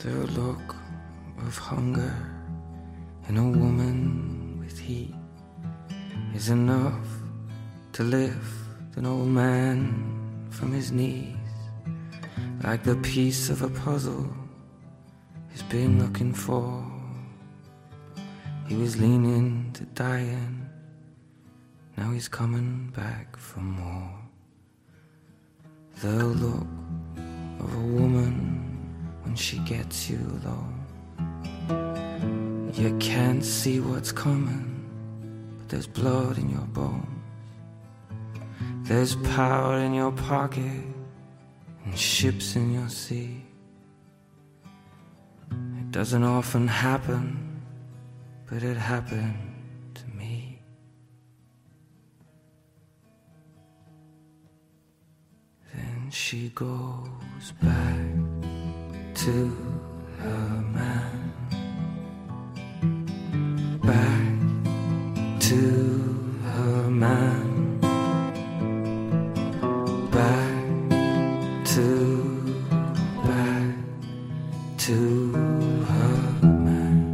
The look of hunger in a woman with heat is enough to lift an old man from his knees like the piece of a puzzle he's been looking for. He was leaning to dying, now he's coming back for more. The look of a woman she gets you low. You can't see what's coming, but there's blood in your bones. There's power in your pocket and ships in your sea. It doesn't often happen, but it happened to me. Then she goes back to her man, back to her man, back to, back to her man.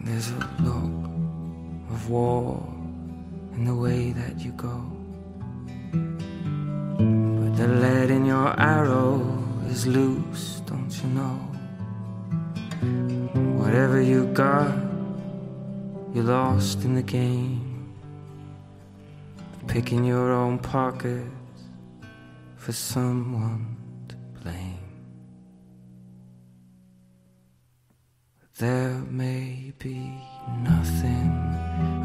There's a look of war in the way that you go. The lead in your arrow is loose, don't you know? Whatever you got, you lost in the game. Picking your own pockets for someone to blame. There may be nothing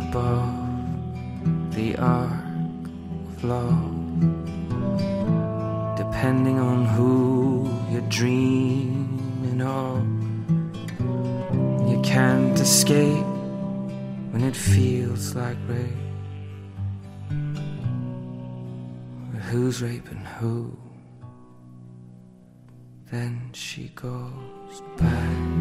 above the arc of love, depending on who you're dreaming of. You can't escape when it feels like rape. Who's raping who? Then she goes back